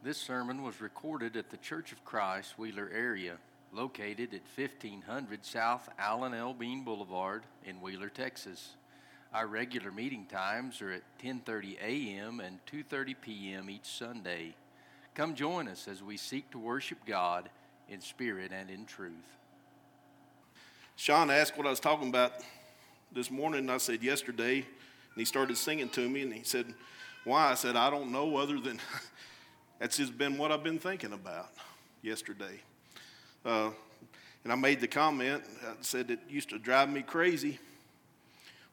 This sermon was recorded at the Church of Christ, Wheeler area, located at 1500 South Alan L. Bean Boulevard in Wheeler, Texas. Our regular meeting times are at 10:30 a.m. and 2:30 p.m. each Sunday. Come join us as we seek to worship God in spirit and in truth. Sean asked what I was talking about this morning, and I said yesterday, and he started singing to me, and he said, Why? I said, I don't know, other than that's just been what I've been thinking about yesterday. Uh, and I made the comment, I said it used to drive me crazy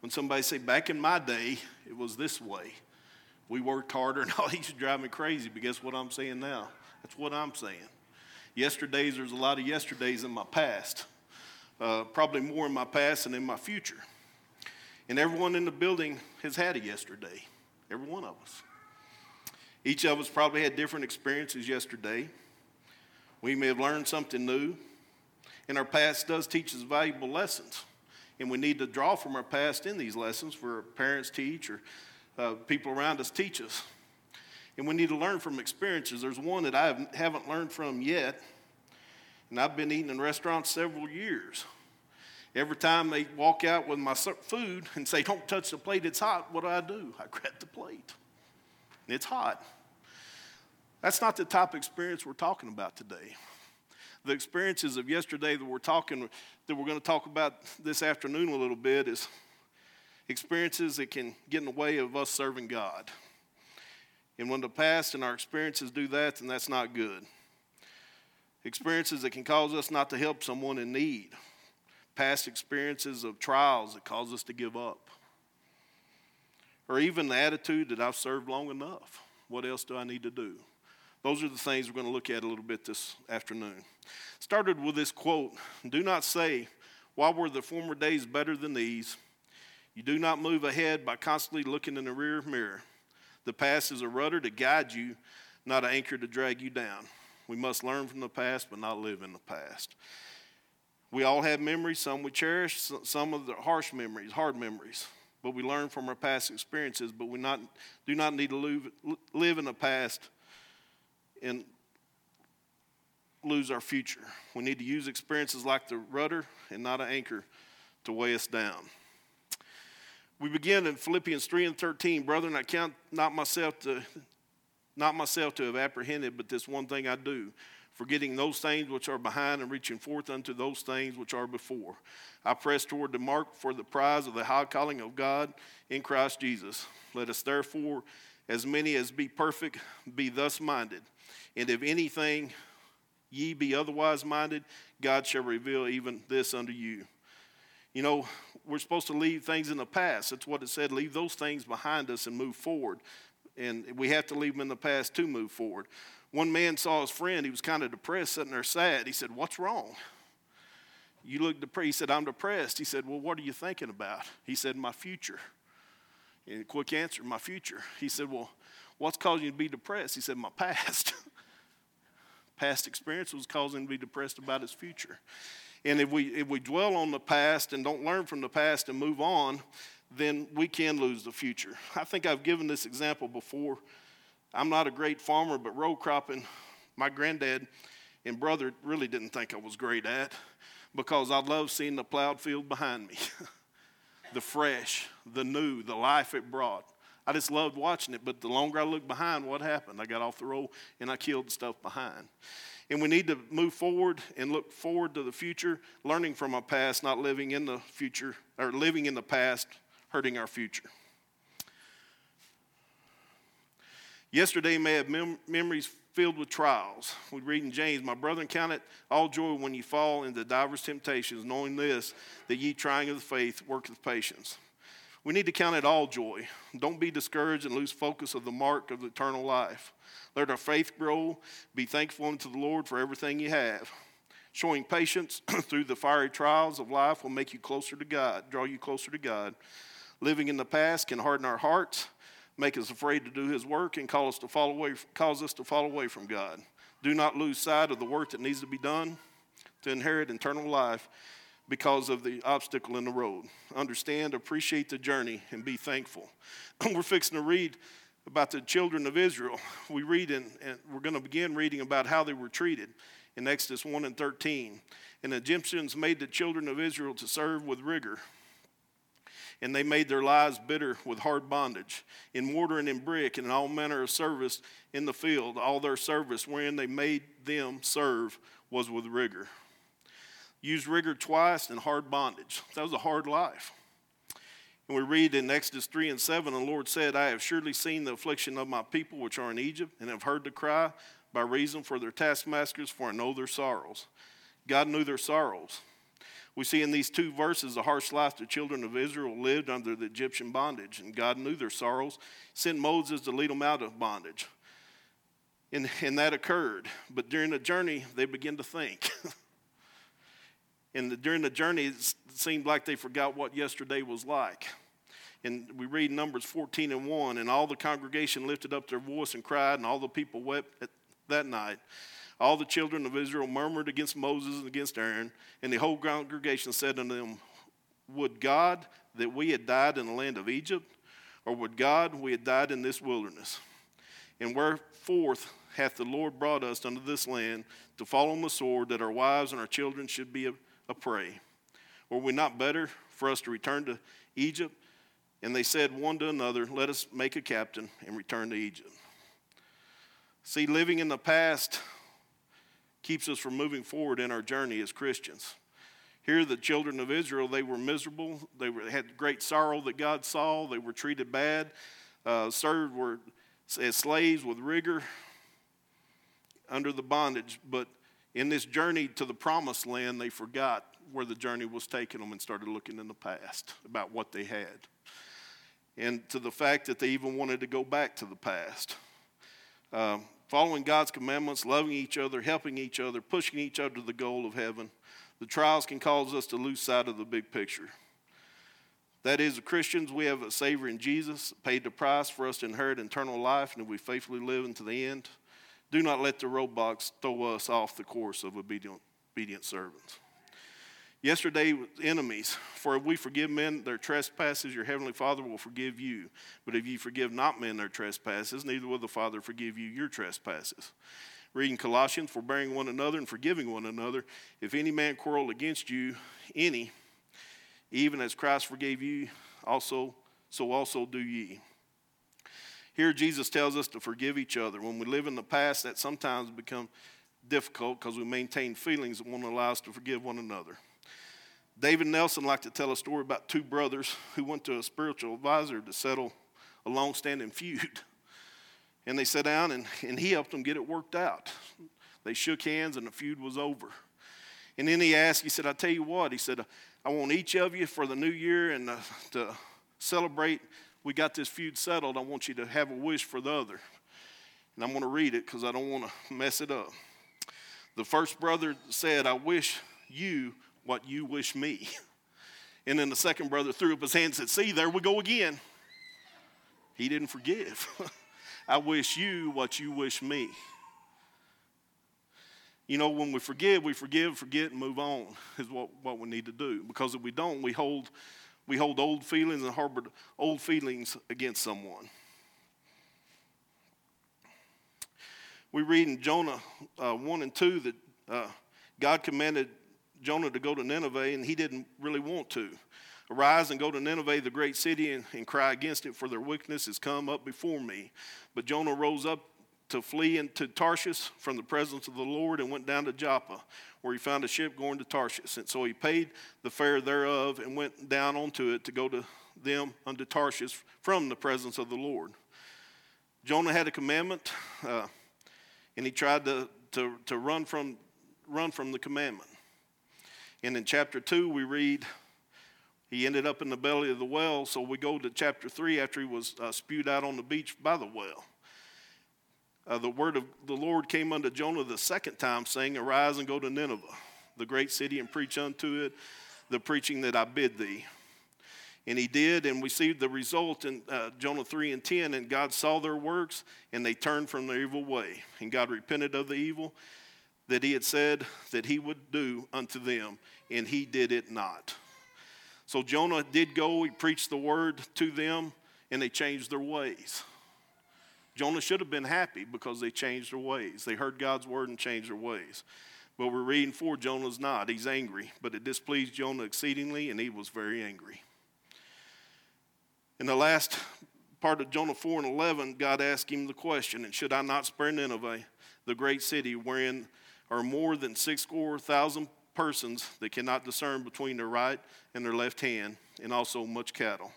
when somebody say, back in my day, it was this way. We worked harder and all used to drive me crazy, but guess what I'm saying now? That's what I'm saying. Yesterdays, there's a lot of yesterdays in my past, uh, probably more in my past than in my future. And everyone in the building has had a yesterday, every one of us. Each of us probably had different experiences yesterday. We may have learned something new, and our past does teach us valuable lessons. And we need to draw from our past in these lessons for parents teach or uh, people around us teach us. And we need to learn from experiences. There's one that I haven't learned from yet, and I've been eating in restaurants several years. Every time they walk out with my food and say, Don't touch the plate, it's hot, what do I do? I grab the plate. It's hot. That's not the type of experience we're talking about today the experiences of yesterday that we're talking that we're going to talk about this afternoon a little bit is experiences that can get in the way of us serving God. And when the past and our experiences do that, then that's not good. Experiences that can cause us not to help someone in need. Past experiences of trials that cause us to give up. Or even the attitude that I've served long enough. What else do I need to do? Those are the things we're going to look at a little bit this afternoon. Started with this quote Do not say, Why were the former days better than these? You do not move ahead by constantly looking in the rear mirror. The past is a rudder to guide you, not an anchor to drag you down. We must learn from the past, but not live in the past. We all have memories, some we cherish, some of the harsh memories, hard memories. But we learn from our past experiences, but we not, do not need to live, live in the past and lose our future. We need to use experiences like the rudder and not an anchor to weigh us down. We begin in Philippians 3 and 13. Brethren, I count not myself to not myself to have apprehended, but this one thing I do, forgetting those things which are behind and reaching forth unto those things which are before. I press toward the mark for the prize of the high calling of God in Christ Jesus. Let us therefore, as many as be perfect, be thus minded. And if anything ye be otherwise minded, God shall reveal even this unto you. You know, we're supposed to leave things in the past. That's what it said. Leave those things behind us and move forward. And we have to leave them in the past to move forward. One man saw his friend. He was kind of depressed, sitting there sad. He said, What's wrong? You look depressed. He said, I'm depressed. He said, Well, what are you thinking about? He said, My future. And quick answer, my future. He said, Well, what's causing you to be depressed? He said, My past. past experience was causing him to be depressed about his future. And if we, if we dwell on the past and don't learn from the past and move on, then we can lose the future. I think I've given this example before. I'm not a great farmer, but row cropping, my granddad and brother really didn't think I was great at because I love seeing the plowed field behind me. the fresh, the new, the life it brought. I just loved watching it. But the longer I looked behind, what happened? I got off the road and I killed stuff behind. And we need to move forward and look forward to the future, learning from our past, not living in the future, or living in the past, hurting our future. Yesterday may have mem- memories filled with trials. We read in James, My brethren, count it all joy when you fall into divers temptations, knowing this, that ye trying of the faith worketh patience. We need to count it all joy. Don't be discouraged and lose focus of the mark of eternal life. Let our faith grow. Be thankful unto the Lord for everything you have. Showing patience through the fiery trials of life will make you closer to God, draw you closer to God. Living in the past can harden our hearts, make us afraid to do His work, and cause us to fall away, cause us to fall away from God. Do not lose sight of the work that needs to be done to inherit eternal life because of the obstacle in the road. Understand, appreciate the journey, and be thankful. We're fixing to read about the children of Israel. We read, in, and we're going to begin reading about how they were treated in Exodus 1 and 13. And the Egyptians made the children of Israel to serve with rigor. And they made their lives bitter with hard bondage, in mortar and in brick, and in all manner of service in the field. All their service wherein they made them serve was with rigor. Used rigor twice and hard bondage. That was a hard life. And we read in Exodus 3 and 7, the Lord said, I have surely seen the affliction of my people which are in Egypt, and have heard the cry by reason for their taskmasters, for I know their sorrows. God knew their sorrows. We see in these two verses the harsh life the children of Israel lived under the Egyptian bondage, and God knew their sorrows, sent Moses to lead them out of bondage. And, and that occurred. But during the journey, they began to think. and the, during the journey, it seemed like they forgot what yesterday was like. And we read Numbers 14 and 1, and all the congregation lifted up their voice and cried, and all the people wept that night. All the children of Israel murmured against Moses and against Aaron, and the whole congregation said unto them, Would God that we had died in the land of Egypt, or would God we had died in this wilderness? And wherefore hath the Lord brought us unto this land to fall on the sword, that our wives and our children should be a, prey? Were we not better for us to return to Egypt? And they said one to another, Let us make a captain and return to Egypt. See, living in the past keeps us from moving forward in our journey as Christians. Here, the children of Israel, they were miserable. They were, had great sorrow that God saw. They were treated bad, uh, served were as slaves with rigor under the bondage. But in this journey to the promised land, they forgot where the journey was taking them and started looking in the past about what they had. And to the fact that they even wanted to go back to the past. Um, following God's commandments, loving each other, helping each other, pushing each other to the goal of heaven, the trials can cause us to lose sight of the big picture. That is, Christians, we have a Savior in Jesus, paid the price for us to inherit eternal life, and if we faithfully live unto the end, do not let the roadblocks throw us off the course of obedient, obedient servants. Yesterday, enemies. For if we forgive men their trespasses, your heavenly Father will forgive you. But if you forgive not men their trespasses, neither will the Father forgive you your trespasses. Reading Colossians, forbearing one another and forgiving one another. If any man quarrel against you, any, even as Christ forgave you, also so also do ye. Here Jesus tells us to forgive each other. When we live in the past, that sometimes become difficult because we maintain feelings that won't allow us to forgive one another. David Nelson liked to tell a story about two brothers who went to a spiritual advisor to settle a long standing feud. And they sat down and, and he helped them get it worked out. They shook hands and the feud was over. And then he asked, he said, I tell you what, he said, I want each of you for the new year and to celebrate we got this feud settled. I want you to have a wish for the other. And I'm going to read it because I don't want to mess it up. The first brother said, I wish you what you wish me. And then the second brother threw up his hand and said, See, there we go again. He didn't forgive. I wish you what you wish me. You know, when we forgive, we forgive, forget, and move on is what, what we need to do. Because if we don't, we hold, we hold old feelings and harbor old feelings against someone. We read in Jonah uh, 1 and 2 that uh, God commanded Jonah to go to Nineveh, and he didn't really want to. Arise and go to Nineveh, the great city, and, and cry against it, for their wickedness has come up before me. But Jonah rose up to flee into Tarshish from the presence of the Lord and went down to Joppa, where he found a ship going to Tarshish. And so he paid the fare thereof and went down onto it to go to them unto Tarshish from the presence of the Lord. Jonah had a commandment, uh, and he tried to, to, to run, from, run from the commandment. And in chapter 2, we read he ended up in the belly of the well. So we go to chapter 3 after he was uh, spewed out on the beach by the well. Uh, the word of the Lord came unto Jonah the second time, saying, Arise and go to Nineveh, the great city, and preach unto it the preaching that I bid thee. And he did, and we see the result in uh, Jonah 3 and 10. And God saw their works, and they turned from their evil way. And God repented of the evil that he had said that he would do unto them, and he did it not. So Jonah did go, he preached the word to them, and they changed their ways. Jonah should have been happy because they changed their ways. They heard God's word and changed their ways. But we're reading for Jonah's not. He's angry, but it displeased Jonah exceedingly, and he was very angry. In the last part of Jonah 4 and 11, God asked him the question, And should I not spare Nineveh, the great city, wherein are more than six score thousand persons that cannot discern between their right and their left hand, and also much cattle?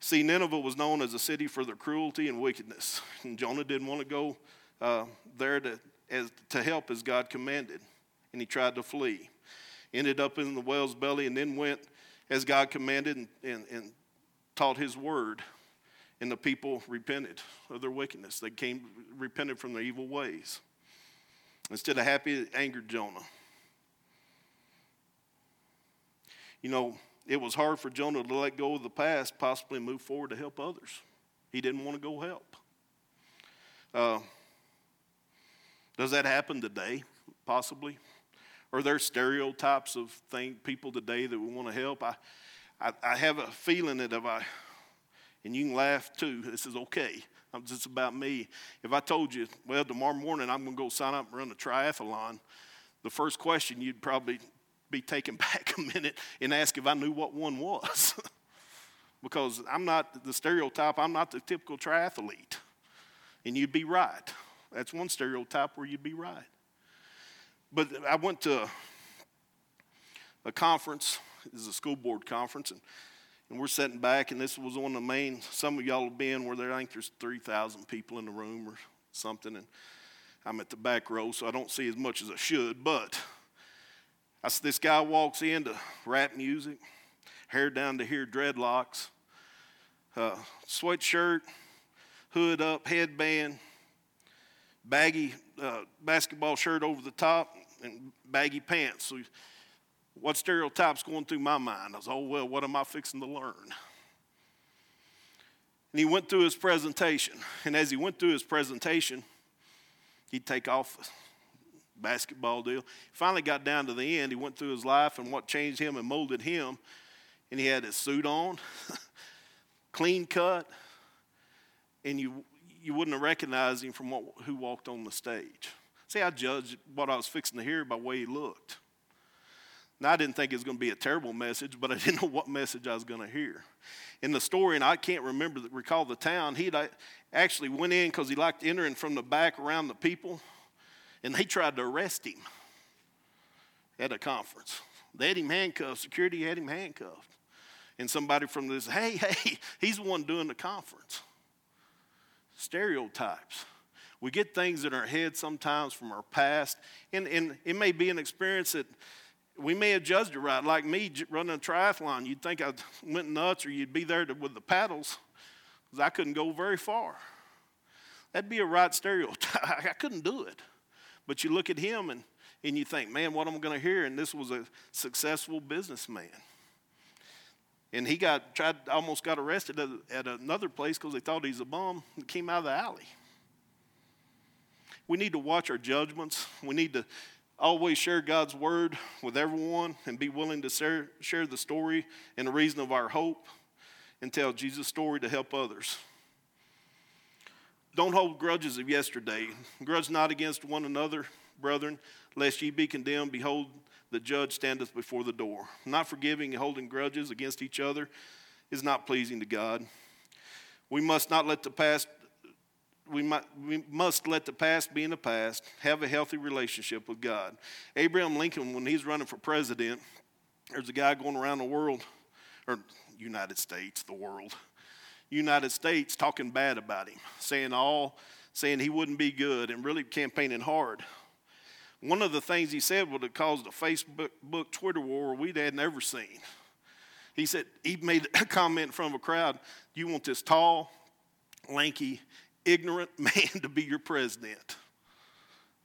See, Nineveh was known as a city for their cruelty and wickedness. And Jonah didn't want to go uh, there to, as, to help as God commanded, and he tried to flee. Ended up in the whale's belly and then went as God commanded and, and, and taught his word. And the people repented of their wickedness. They came, repented from their evil ways. Instead of happy, it angered Jonah. You know, it was hard for Jonah to let go of the past, possibly move forward to help others. He didn't want to go help. Uh, does that happen today? Possibly. Are there stereotypes of thing, people today that we want to help? I, I, I have a feeling that if I, and you can laugh too, this is okay. I'm just about me. If I told you, well, tomorrow morning I'm going to go sign up and run a triathlon, the first question you'd probably be taken back a minute and ask if I knew what one was. because I'm not the stereotype, I'm not the typical triathlete. And you'd be right. That's one stereotype where you'd be right. But I went to a conference, this is a school board conference, and, and we're sitting back, and this was on the main, some of y'all have been where there, I think there's 3,000 people in the room or something, and I'm at the back row, so I don't see as much as I should, but I, this guy walks in to rap music, hair down to here, dreadlocks, uh, sweatshirt, hood up, headband, baggy uh, basketball shirt over the top, and baggy pants. So, what stereotypes going through my mind? I was, oh, well, what am I fixing to learn? And he went through his presentation. And as he went through his presentation, he'd take off basketball deal. Finally got down to the end. He went through his life and what changed him and molded him. And he had his suit on, clean cut, and you, you wouldn't have recognized him from what, who walked on the stage. See, I judged what I was fixing to hear by the way he looked. Now, I didn't think it was going to be a terrible message, but I didn't know what message I was going to hear. In the story, and I can't remember, recall the town, he uh, actually went in because he liked entering from the back around the people and they tried to arrest him at a conference. They had him handcuffed, security had him handcuffed. And somebody from this, hey, hey, he's the one doing the conference. Stereotypes. We get things in our head sometimes from our past, and, and it may be an experience that we may have judged it right. Like me running a triathlon, you'd think I went nuts or you'd be there to, with the paddles because I couldn't go very far. That'd be a right stereotype. I couldn't do it. But you look at him and, and you think, man, what am I going to hear? And this was a successful businessman. And he got tried, almost got arrested at, at another place because they thought he's a bum and came out of the alley. We need to watch our judgments. We need to always share God's word with everyone and be willing to share, share the story and the reason of our hope and tell Jesus' story to help others. Don't hold grudges of yesterday. Grudge not against one another, brethren, lest ye be condemned. Behold, the judge standeth before the door. Not forgiving and holding grudges against each other is not pleasing to God. We must not let the past we, might, we must let the past be in the past, have a healthy relationship with God. Abraham Lincoln, when he's running for president, there's a guy going around the world, or United States, the world, United States talking bad about him, saying all, saying he wouldn't be good, and really campaigning hard. One of the things he said would have caused a Facebook, book, Twitter war we'd had never seen. He said he made a comment in front of a crowd. You want this tall, lanky, ignorant man to be your president?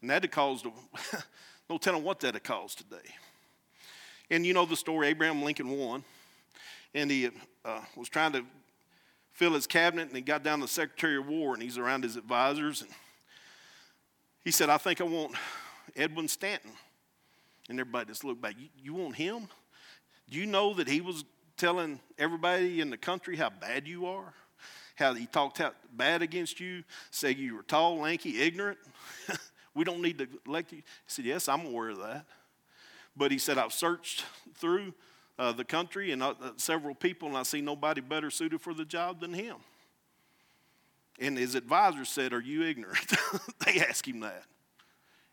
And that had caused a, no telling what that had caused today. And you know the story. Abraham Lincoln won, and he uh, was trying to fill his cabinet, and he got down to the Secretary of War, and he's around his advisors, and he said, I think I want Edwin Stanton. And everybody just looked back. You, want him? Do you know that he was telling everybody in the country how bad you are? how he talked out bad against you, say you were tall, lanky, ignorant. we don't need to elect you. He said, Yes, I'm aware of that. But he said, I've searched through uh, the country and uh, several people, and I see nobody better suited for the job than him. And his advisor said, Are you ignorant? they asked him that.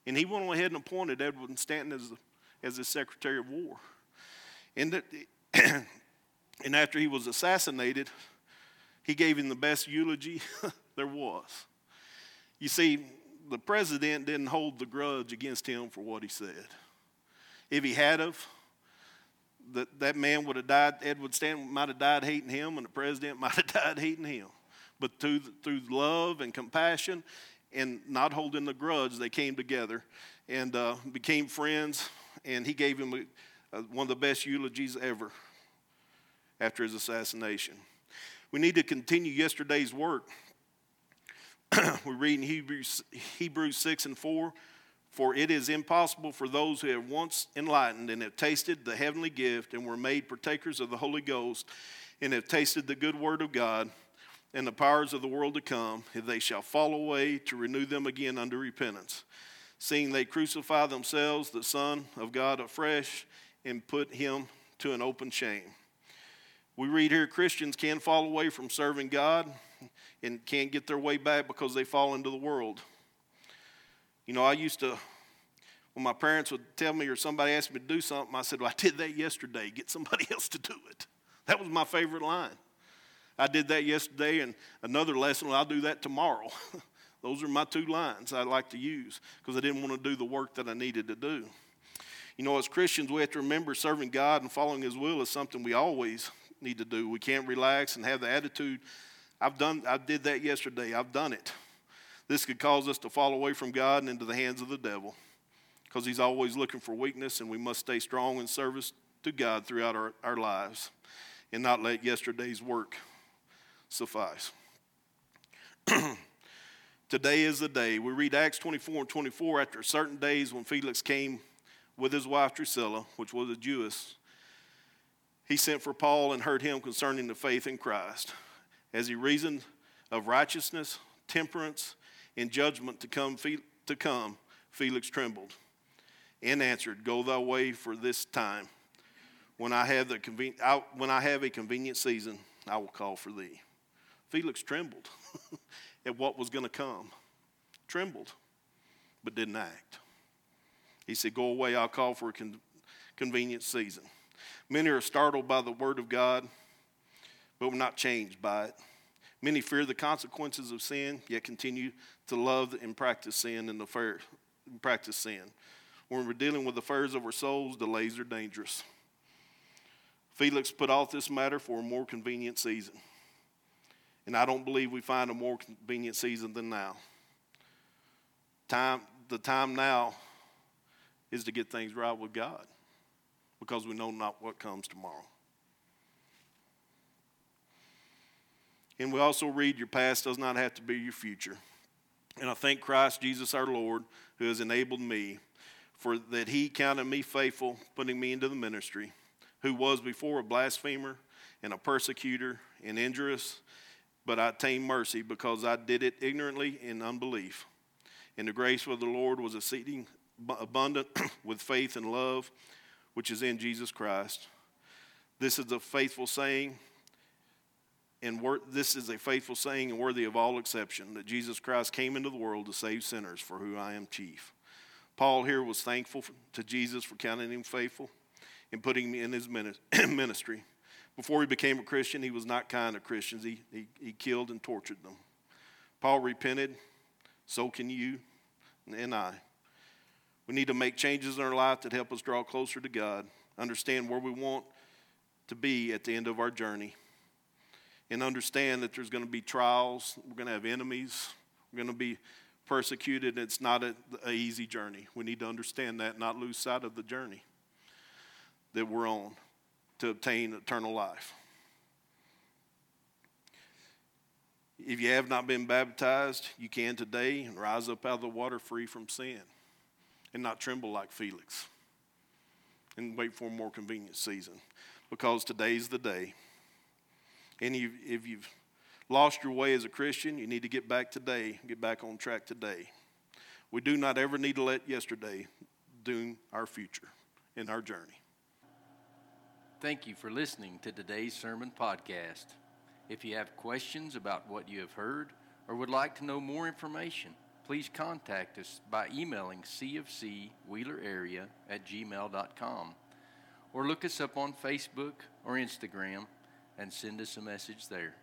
And he went ahead and appointed Edward Stanton as, as his Secretary of War. And, and after he was assassinated, he gave him the best eulogy there was. You see, the president didn't hold the grudge against him for what he said. If he had of, that, that man would have died, Edward Stanton might have died hating him, and the president might have died hating him. But through, through love and compassion and not holding the grudge, they came together and uh, became friends. And he gave him a, one of the best eulogies ever after his assassination. We need to continue yesterday's work. we read in Hebrews, Hebrews 6 and 4 For it is impossible for those who have once enlightened and have tasted the heavenly gift and were made partakers of the Holy Ghost and have tasted the good word of God and the powers of the world to come, if they shall fall away, to renew them again unto repentance. Seeing they crucify themselves, the Son of God afresh, and put him to an open shame. We read here Christians can fall away from serving God and can't get their way back because they fall into the world. You know, I used to, when my parents would tell me or somebody asked me to do something, I said, Well, I did that yesterday. Get somebody else to do it. That was my favorite line. I did that yesterday, and another lesson, I'll do that tomorrow. Those are my two lines I like to use because I didn't want to do the work that I needed to do. You know, as Christians, we have to remember serving God and following His will is something we always need to do. We can't relax and have the attitude, I've done, I did that yesterday, I've done it. This could cause us to fall away from God and into the hands of the devil because He's always looking for weakness, and we must stay strong in service to God throughout our, our lives and not let yesterday's work suffice. Today is the day. We read Acts 24 and 24. After certain days, when Felix came with his wife Drusilla, which was a Jewess, he sent for Paul and heard him concerning the faith in Christ. As he reasoned of righteousness, temperance, and judgment to come, to come Felix trembled and answered, Go thy way for this time. When I have, the conven- I, when I have a convenient season, I will call for thee. Felix trembled at what was going to come. Trembled, but didn't act. He said, Go away, I'll call for a con- convenient season. Many are startled by the word of God, but we're not changed by it. Many fear the consequences of sin, yet continue to love and practice sin and the fair, practice sin. When we're dealing with the affairs of our souls, delays are dangerous. Felix put off this matter for a more convenient season. And I don't believe we find a more convenient season than now. Time, the time now is to get things right with God because we know not what comes tomorrow. And we also read your past does not have to be your future. And I thank Christ Jesus our Lord who has enabled me for that he counted me faithful, putting me into the ministry, who was before a blasphemer and a persecutor and injurious but I obtained mercy because I did it ignorantly in unbelief. And the grace of the Lord was exceeding abundant with faith and love, which is in Jesus Christ. This is a faithful saying, and wor- this is a faithful saying and worthy of all exception that Jesus Christ came into the world to save sinners, for who I am chief. Paul here was thankful to Jesus for counting him faithful and putting me in his ministry. Before he became a Christian, he was not kind to Christians. He, he, he killed and tortured them. Paul repented, so can you and I. We need to make changes in our life that help us draw closer to God, understand where we want to be at the end of our journey, and understand that there's going to be trials, we're going to have enemies, we're going to be persecuted. It's not an easy journey. We need to understand that, not lose sight of the journey that we're on to obtain eternal life. If you have not been baptized, you can today and rise up out of the water free from sin and not tremble like Felix and wait for a more convenient season because today's the day. And if you've lost your way as a Christian, you need to get back today, get back on track today. We do not ever need to let yesterday doom our future in our journey. Thank you for listening to today's sermon podcast. If you have questions about what you have heard or would like to know more information, please contact us by emailing cfcwheelerarea at gmail.com or look us up on Facebook or Instagram and send us a message there.